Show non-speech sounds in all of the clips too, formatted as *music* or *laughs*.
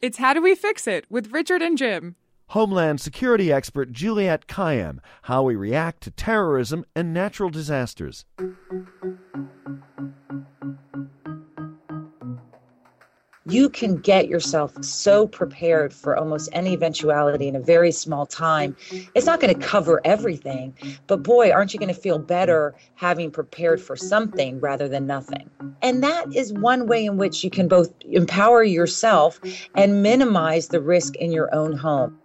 It's How Do We Fix It with Richard and Jim. Homeland Security expert Juliette Kayyem, how we react to terrorism and natural disasters. You can get yourself so prepared for almost any eventuality in a very small time. It's not going to cover everything, but boy, aren't you going to feel better having prepared for something rather than nothing? And that is one way in which you can both empower yourself and minimize the risk in your own home.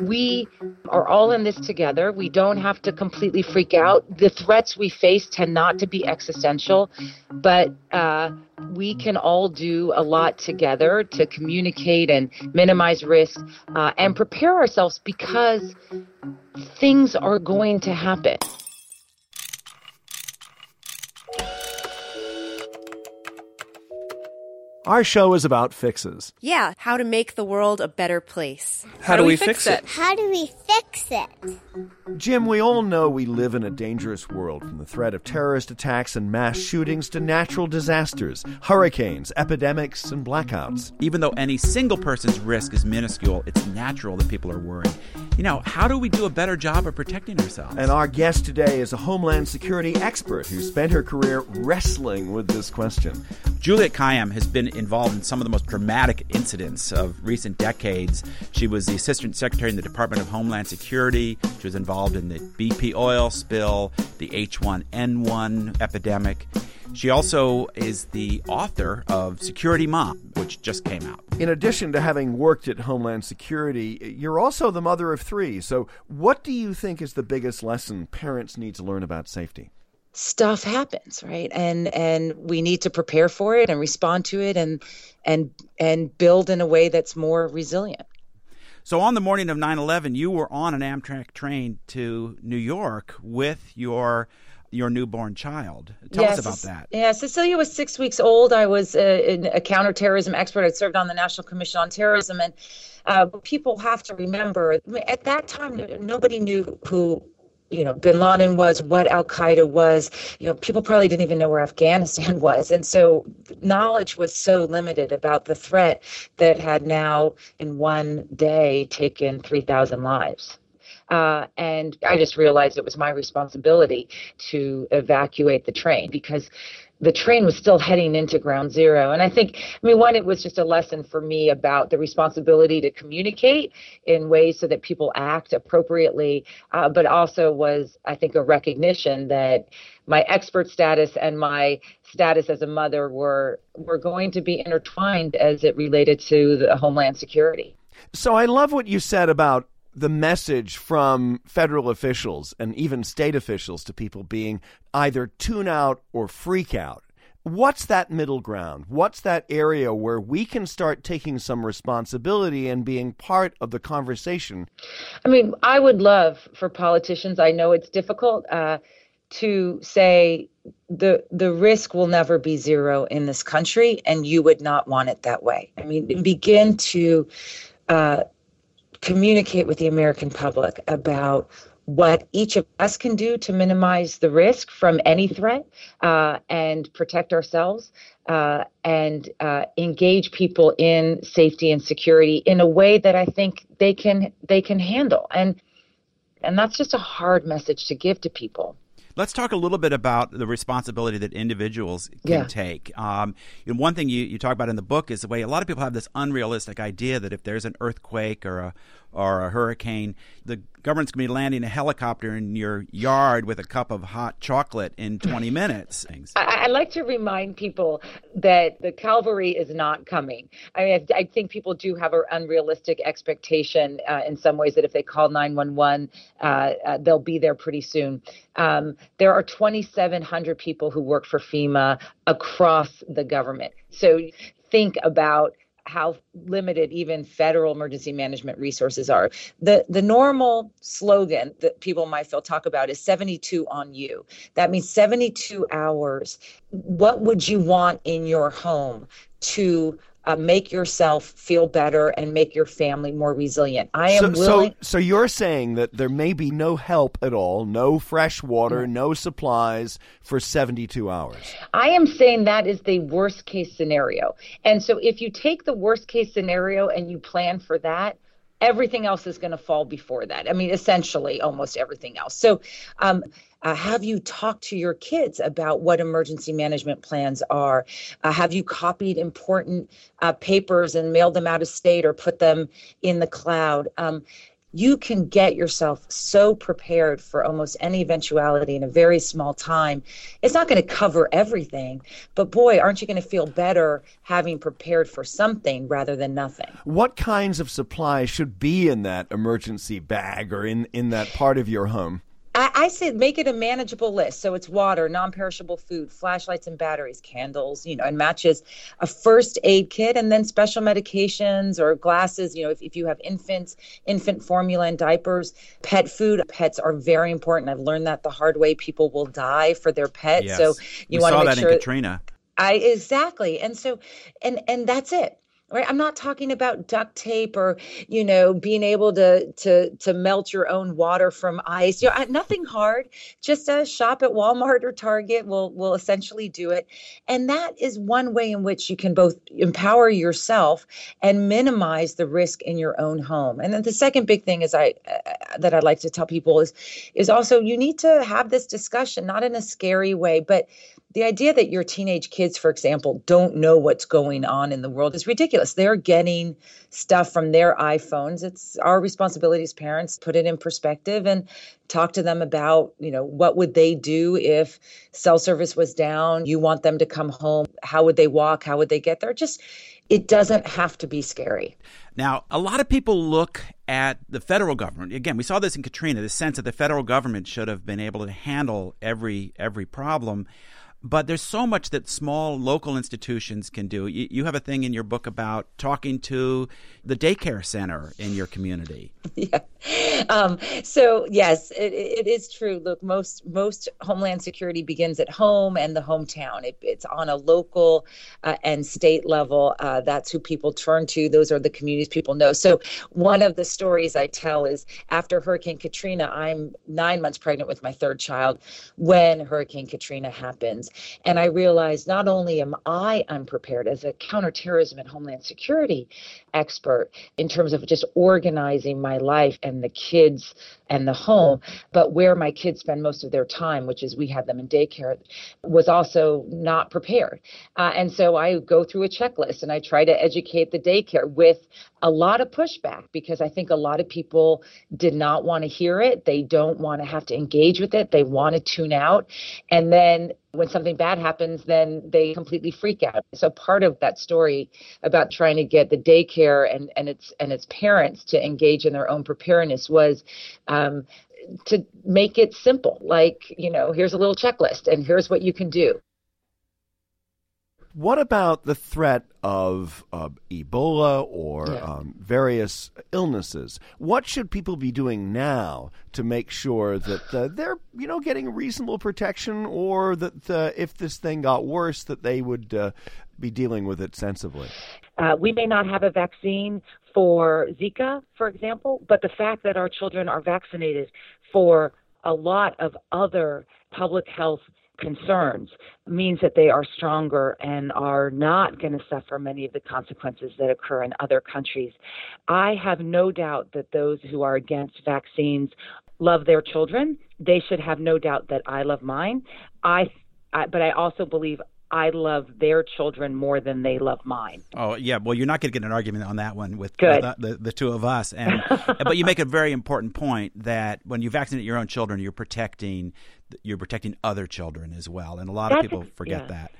We are all in this together. We don't have to completely freak out. The threats we face tend not to be existential, but uh, we can all do a lot together to communicate and minimize risk uh, and prepare ourselves because things are going to happen. Our show is about fixes. Yeah, how to make the world a better place. How, how do, we, we fix, fix it? How do we fix it? Jim, we all know we live in a dangerous world from the threat of terrorist attacks and mass shootings to natural disasters, hurricanes, epidemics, and blackouts. Even though any single person's risk is minuscule, it's natural that people are worried. You know, how do we do a better job of protecting ourselves? And our guest today is a Homeland Security expert who spent her career wrestling with this question. Juliette Kayyem has been involved in some of the most dramatic incidents of recent decades. She was the Assistant Secretary in the Department of Homeland Security. She was involved in the BP oil spill, the H1N1 epidemic. She also is the author of Security Mom, which just came out. In addition to having worked at Homeland Security, you're also the mother of three. So, what do you think is the biggest lesson parents need to learn about safety? stuff happens right and and we need to prepare for it and respond to it and and and build in a way that's more resilient so on the morning of 9/11 you were on an Amtrak train to New York with your your newborn child. Tell yes, us about that. Yeah, Cecilia was six weeks old. I was a, a counterterrorism expert. I served on the National Commission on Terrorism, and uh, people have to remember at that time nobody knew who you know, bin Laden was, what Al Qaeda was. You know, people probably didn't even know where Afghanistan *laughs* was. And so knowledge was so limited about the threat that had now, in one day, taken 3,000 lives. Uh, and I just realized it was my responsibility to evacuate the train because the train was still heading into ground zero. And I think, I mean, one, it was just a lesson for me about the responsibility to communicate in ways so that people act appropriately, uh, but also was, I think, a recognition that my expert status and my status as a mother were were going to be intertwined as it related to the homeland security. So I love what you said about the message from federal officials and even state officials to people being either tune out or freak out. What's that middle ground? What's that area where we can start taking some responsibility and being part of the conversation? I mean, I would love for politicians, I know it's difficult, uh, to say the the risk will never be zero in this country and you would not want it that way. I mean, begin to uh, communicate with the American public about what each of us can do to minimize the risk from any threat uh, and protect ourselves uh, and uh, engage people in safety and security in a way that I think they can they can handle and and that's just a hard message to give to people. Let's talk a little bit about the responsibility that individuals can Yeah. take. Um, know, one thing you, you talk about in the book is the way a lot of people have this unrealistic idea that if there's an earthquake or a or a hurricane, the government's going to be landing a helicopter in your yard with a cup of hot chocolate in 20 minutes. I, I like to remind people that the cavalry is not coming. I mean, I, I think people do have an unrealistic expectation uh, in some ways that if they call 911, uh, uh, they'll be there pretty soon. Um, there are 2,700 people who work for FEMA across the government. So think about how limited even federal emergency management resources are. The the normal slogan that people might feel talk about is 72 on you. That means 72 hours. What would you want in your home to uh, make yourself feel better and make your family more resilient? I am so, willing. so, so you're saying that there may be no help at all, no fresh water, no supplies for 72 hours. I am saying that is the worst case scenario. And so if you take the worst case scenario and you plan for that, everything else is going to fall before that. I mean, essentially, almost everything else. So, um, uh, have you talked to your kids about what emergency management plans are? Uh, have you copied important uh, papers and mailed them out of state or put them in the cloud? Um, you can get yourself so prepared for almost any eventuality in a very small time. It's not going to cover everything, but boy, aren't you going to feel better having prepared for something rather than nothing? What kinds of supplies should be in that emergency bag or in, in that part of your home? I, I say make it a manageable list. So it's water, non-perishable food, flashlights and batteries, candles, you know, and matches, a first aid kit, and then special medications or glasses. You know, if, if you have infants, infant formula and diapers, pet food. Pets are very important. I've learned that the hard way. People will die for their pets. Yes. So you want to make that sure in Katrina. I exactly. And so and and that's it. Right? I'm not talking about duct tape or, you know, being able to to to melt your own water from ice. You know, nothing hard. Just a shop at Walmart or Target will will essentially do it. And that is one way in which you can both empower yourself and minimize the risk in your own home. And then the second big thing is I uh, that I'd like to tell people is is also you need to have this discussion not in a scary way, but the idea that your teenage kids, for example, don't know what's going on in the world is ridiculous. They're getting stuff from their iPhones. It's our responsibility as parents put it in perspective and talk to them about, you know, what would they do if cell service was down? You want them to come home. How would they walk? How would they get there? Just it doesn't have to be scary. Now, a lot of people look at the federal government. Again, we saw this in Katrina, the sense that the federal government should have been able to handle every every problem. But there's so much that small local institutions can do. You, you have a thing in your book about talking to the daycare center in your community. *laughs* yeah. Um, so yes, it, it is true. Look, most most homeland security begins at home and the hometown. It, it's on a local uh, and state level. Uh, that's who people turn to. Those are the communities people know. So one of the stories I tell is after Hurricane Katrina, I'm nine months pregnant with my third child when Hurricane Katrina happens, and I realized not only am I unprepared as a counterterrorism and homeland security expert in terms of just organizing my life and the kids and the home, but where my kids spend most of their time, which is we had them in daycare, was also not prepared. Uh, and so I go through a checklist and I try to educate the daycare with a lot of pushback because I think a lot of people did not want to hear it. They don't want to have to engage with it. They want to tune out. And then when something bad happens, then they completely freak out. So part of that story about trying to get the daycare and, and its and its parents to engage in their own preparedness was um, to make it simple. Like, you know, here's a little checklist and here's what you can do. What about the threat of uh, Ebola or Yeah. um, various illnesses? What should people be doing now to make sure that uh, they're, you know, getting reasonable protection, or that uh, if this thing got worse, that they would uh, be dealing with it sensibly? Uh, we may not have a vaccine for Zika, for example, but the fact that our children are vaccinated for a lot of other public health concerns means that they are stronger and are not going to suffer many of the consequences that occur in other countries. I have no doubt that those who are against vaccines love their children they should have no doubt that I love mine. I, I but I also believe I love their children more than they love mine. Oh yeah, well you're not going to get an argument on that one with, with the, the, the two of us. And *laughs* but you make a very important point that when you vaccinate your own children, you're protecting you're protecting other children as well, and a lot That's of people forget yeah. that.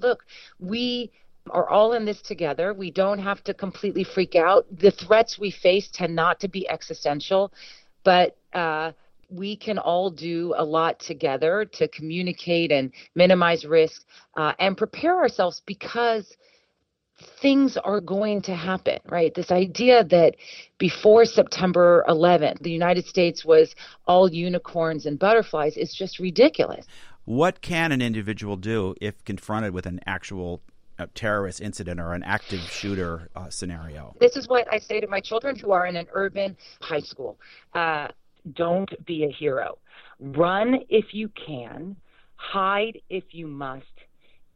Look, we are all in this together. We don't have to completely freak out. The threats we face tend not to be existential, but uh, we can all do a lot together to communicate and minimize risk uh, and prepare ourselves because things are going to happen, right? This idea that before September 11th, the United States was all unicorns and butterflies is just ridiculous. What can an individual do if confronted with an actual uh, terrorist incident or an active shooter uh, scenario? This is what I say to my children who are in an urban high school. Uh, don't be a hero. Run if you can, hide if you must,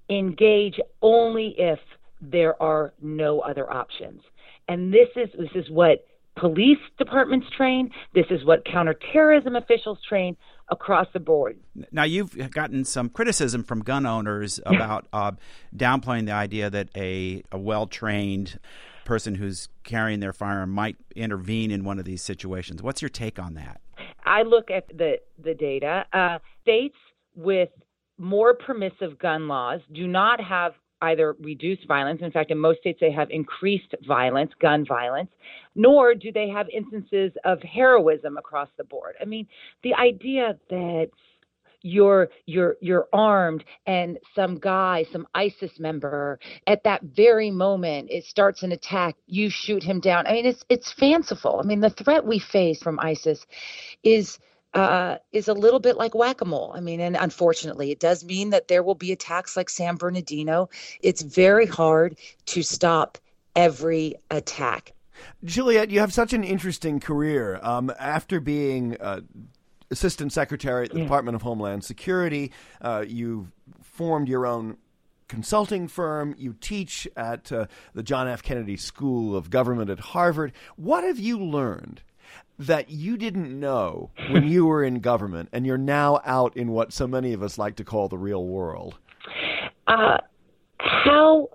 engage only if there are no other options. And this is this is what police departments train. This is what counterterrorism officials train across the board. Now, you've gotten some criticism from gun owners about *laughs* uh, downplaying the idea that a, a well trained person who's carrying their firearm might intervene in one of these situations. What's your take on that? I look at the the data. Uh, states with more permissive gun laws do not have either reduced violence. In fact, in most states, they have increased violence, gun violence, nor do they have instances of heroism across the board. I mean, the idea that you're you're you're armed and some guy some isis member at that very moment it starts an attack you shoot him down i mean it's it's fanciful i mean the threat we face from isis is uh, is a little bit like whack-a-mole. I mean, and unfortunately, it does mean that there will be attacks like San Bernardino. It's very hard to stop every attack. Juliette, you have such an interesting career. Um, after being uh, Assistant Secretary at the Yeah. Department of Homeland Security, uh, you formed your own consulting firm. You teach at uh, the John F. Kennedy School of Government at Harvard. What have you learned that you didn't know when you were in government and you're now out in what so many of us like to call the real world? Uh, how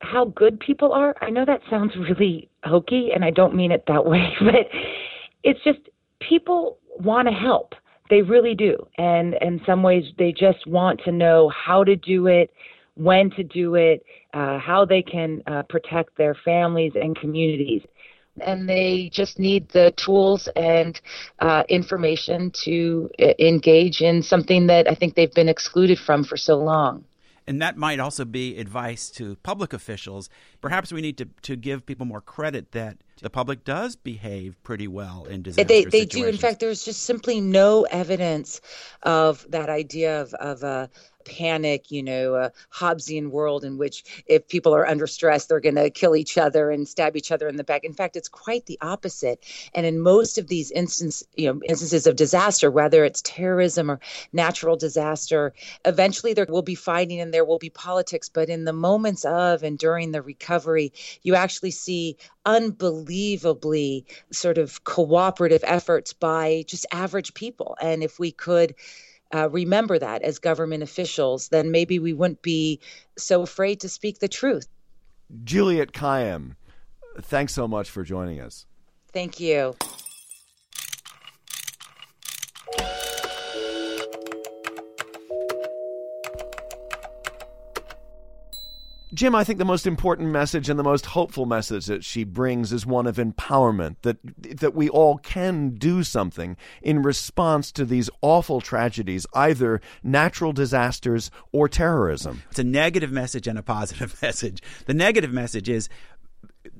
how good people are. I know that sounds really hokey, and I don't mean it that way, *laughs* but it's just people want to help. They really do, and in some ways, they just want to know how to do it, when to do it, uh, how they can uh, protect their families and communities. And they just need the tools and uh, information to uh, engage in something that I think they've been excluded from for so long. And that might also be advice to public officials. Perhaps we need to, to give people more credit that the public does behave pretty well in disaster They they do. In fact, there's just simply no evidence of that idea of of a panic, you know, a Hobbesian world in which if people are under stress, they're going to kill each other and stab each other in the back. In fact, it's quite the opposite. And in most of these instance, you know, instances of disaster, whether it's terrorism or natural disaster, eventually there will be fighting and there will be politics. But in the moments of and during the recovery, you actually see unbelievably sort of cooperative efforts by just average people. And if we could uh, remember that as government officials, then maybe we wouldn't be so afraid to speak the truth. Juliette Kayyem, thanks so much for joining us. Thank you. Jim, I think the most important message and the most hopeful message that she brings is one of empowerment that that we all can do something in response to these awful tragedies, either natural disasters or terrorism. It's a negative message and a positive *laughs* message. The negative message is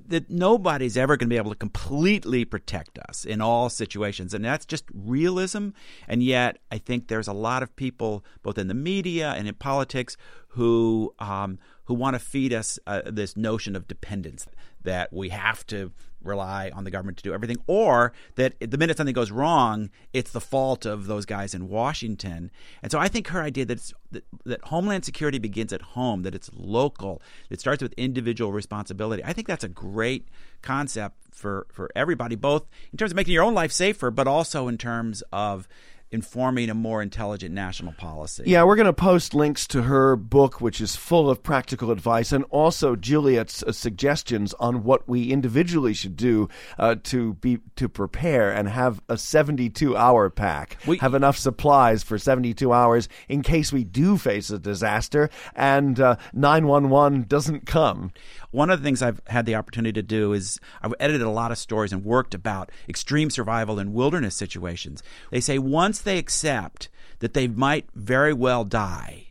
that nobody's ever going to be able to completely protect us in all situations. And that's just realism. And yet, I think there's a lot of people, both in the media and in politics, who, um, who want to feed us uh, this notion of dependence. that we have to rely on the government to do everything, or that the minute something goes wrong, it's the fault of those guys in Washington. And so I think her idea that, that, that Homeland Security begins at home, that it's local, it starts with individual responsibility. I think that's a great concept for, for everybody, both in terms of making your own life safer, but also in terms of informing a more intelligent national policy. Yeah, we're going to post links to her book, which is full of practical advice, and also Juliette's uh, suggestions on what we individually should do uh, to be to prepare and have a 72 hour pack, we, have enough supplies for 72 hours in case we do face a disaster and uh, 911 doesn't come. One of the things I've had the opportunity to do is I've edited a lot of stories and worked about extreme survival in wilderness situations. They say once they accept that they might very well die,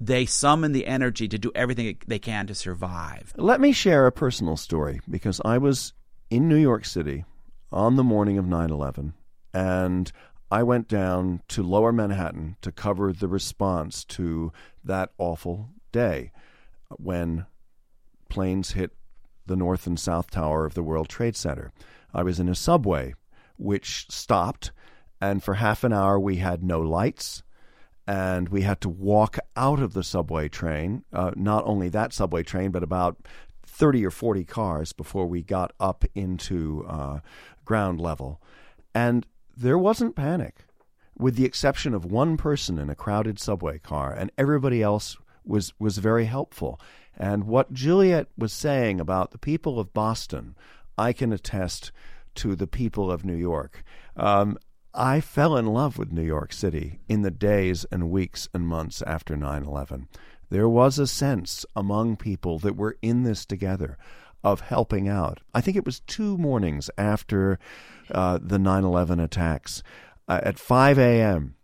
they summon the energy to do everything they can to survive. Let me share a personal story because I was in New York City on the morning of 9 11, and I went down to lower Manhattan to cover the response to that awful day when planes hit the north and south tower of the World Trade Center. I was in a subway which stopped, and for half an hour we had no lights. And we had to walk out of the subway train, uh, not only that subway train, but about 30 or 40 cars before we got up into uh, ground level. And there wasn't panic, with the exception of one person in a crowded subway car, and everybody else was, was very helpful. And what Juliette was saying about the people of Boston, I can attest to the people of New York. Um, I fell in love with New York City in the days and weeks and months after 9 11. There was a sense among people that were in this together of helping out. I think it was two mornings after uh, the 9 11 attacks. Uh, at 5 a.m.,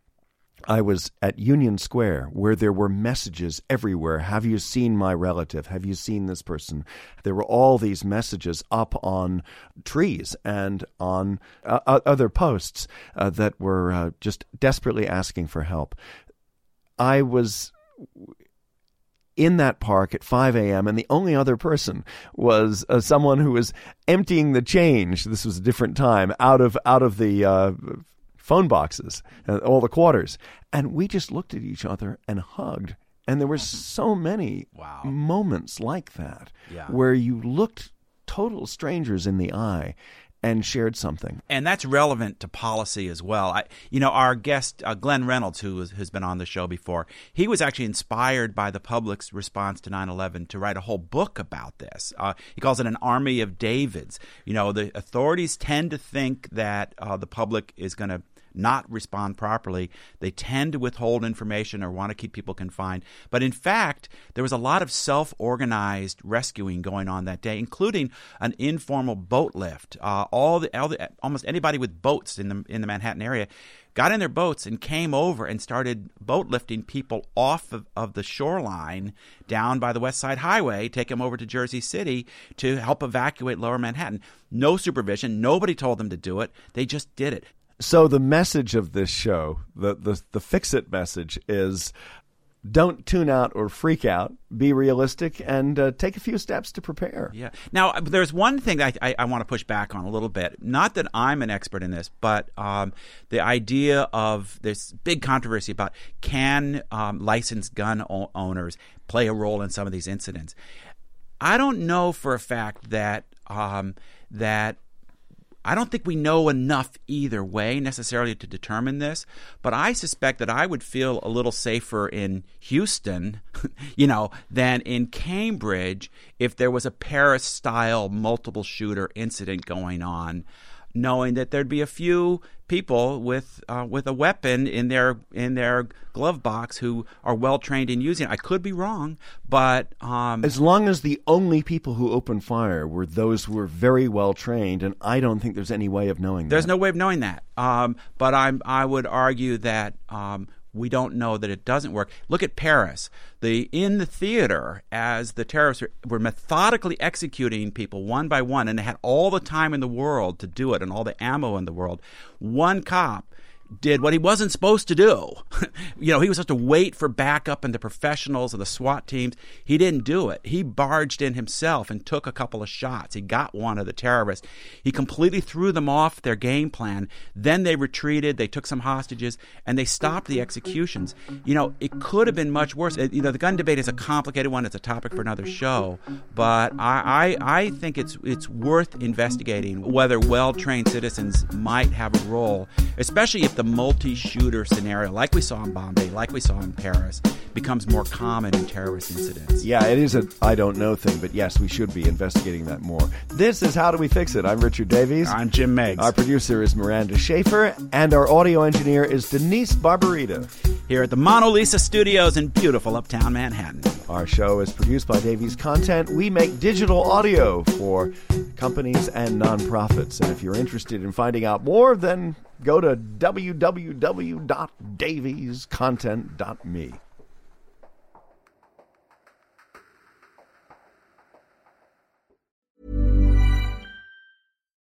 I was at Union Square where there were messages everywhere. Have you seen my relative? Have you seen this person? There were all these messages up on trees and on uh, other posts uh, that were uh, just desperately asking for help. I was in that park at 5 a.m., and the only other person was uh, someone who was emptying the change. This was a different time out of out of the uh, phone boxes, uh, all the quarters. And we just looked at each other and hugged. And there were so many wow. moments like that yeah. where you looked total strangers in the eye and shared something. And that's relevant to policy as well. I, you know, our guest, uh, Glenn Reynolds, who was, has been on the show before, he was actually inspired by the public's response to 9 11 to write a whole book about this. Uh, he calls it an army of Davids. You know, the authorities tend to think that uh, the public is going to not respond properly. They tend to withhold information or want to keep people confined. But in fact, there was a lot of self organized rescuing going on that day, including an informal boat lift. Uh, all, the, all the, almost anybody with boats in the, in the Manhattan area got in their boats and came over and started boat lifting people off of, of, the shoreline down by the West Side Highway, take them over to Jersey City to help evacuate lower Manhattan. No supervision. Nobody told them to do it. They just did it. So the message of this show, the the, the fix it message is don't tune out or freak out. Be realistic and uh, take a few steps to prepare. Yeah. Now, uh, there's one thing that I, I, I, want to push back on a little bit. Not that I'm an expert in this, but um, the idea of this big controversy about can um, licensed gun o- owners play a role in some of these incidents. I don't know for a fact that um, that I don't think we know enough either way necessarily to determine this, but I suspect that I would feel a little safer in Houston, *laughs* you know, than in Cambridge if there was a Paris style multiple shooter incident going on knowing that there'd be a few people with uh, with a weapon in their in their glove box who are well trained in using it. I could be wrong, but um, as long as the only people who opened fire were those who were very well trained, and I don't think there's any way of knowing. That there's that. no way of knowing that. Um, but I'm I would argue that um, we don't know that it doesn't work. Look at Paris. The in the theater as the terrorists were methodically executing people one by one, and they had all the time in the world to do it and all the ammo in the world. One cop did what he wasn't supposed to do. *laughs* you know, he was supposed to wait for backup and the professionals and the SWAT teams. He didn't do it. He barged in himself and took a couple of shots. He got one of the terrorists. He completely threw them off their game plan. Then they retreated, they took some hostages, and they stopped the executions. You know, it could have been much worse. Uh, you know, the gun debate is a complicated one. It's a topic for another show. But I, I, I think it's, it's worth investigating whether well trained citizens might have a role, especially if the multi shooter scenario, like we saw in Bombay, like we saw in Paris, becomes more common in terrorist incidents. Yeah, it is a I don't know thing, but yes, we should be investigating that more. This is How Do We Fix It? I'm Richard Davies. I'm Jim Meigs. Our producer is Miranda Schaefer, and our audio engineer is Denise Barbarita. Here at the Mona Lisa Studios in beautiful uptown Manhattan. Our show is produced by Davies Content. We make digital audio for companies and nonprofits. And if you're interested in finding out more, then go to www.daviescontent.me.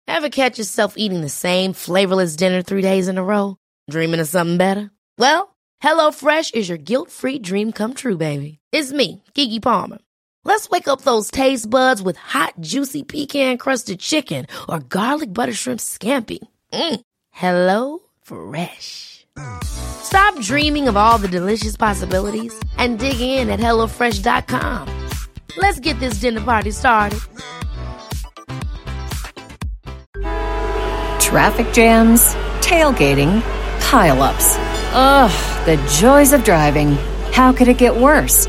Ever catch yourself eating the same flavorless dinner three days in a row? Dreaming of something better? Well, HelloFresh is your guilt free dream come true, baby. It's me, Keke Palmer. Let's wake up those taste buds with hot, juicy pecan crusted chicken or garlic butter shrimp scampi. Mm. Hello Fresh. Stop dreaming of all the delicious possibilities and dig in at HelloFresh.com. Let's get this dinner party started. Traffic jams, tailgating, pileups. Ugh, the joys of driving. How could it get worse?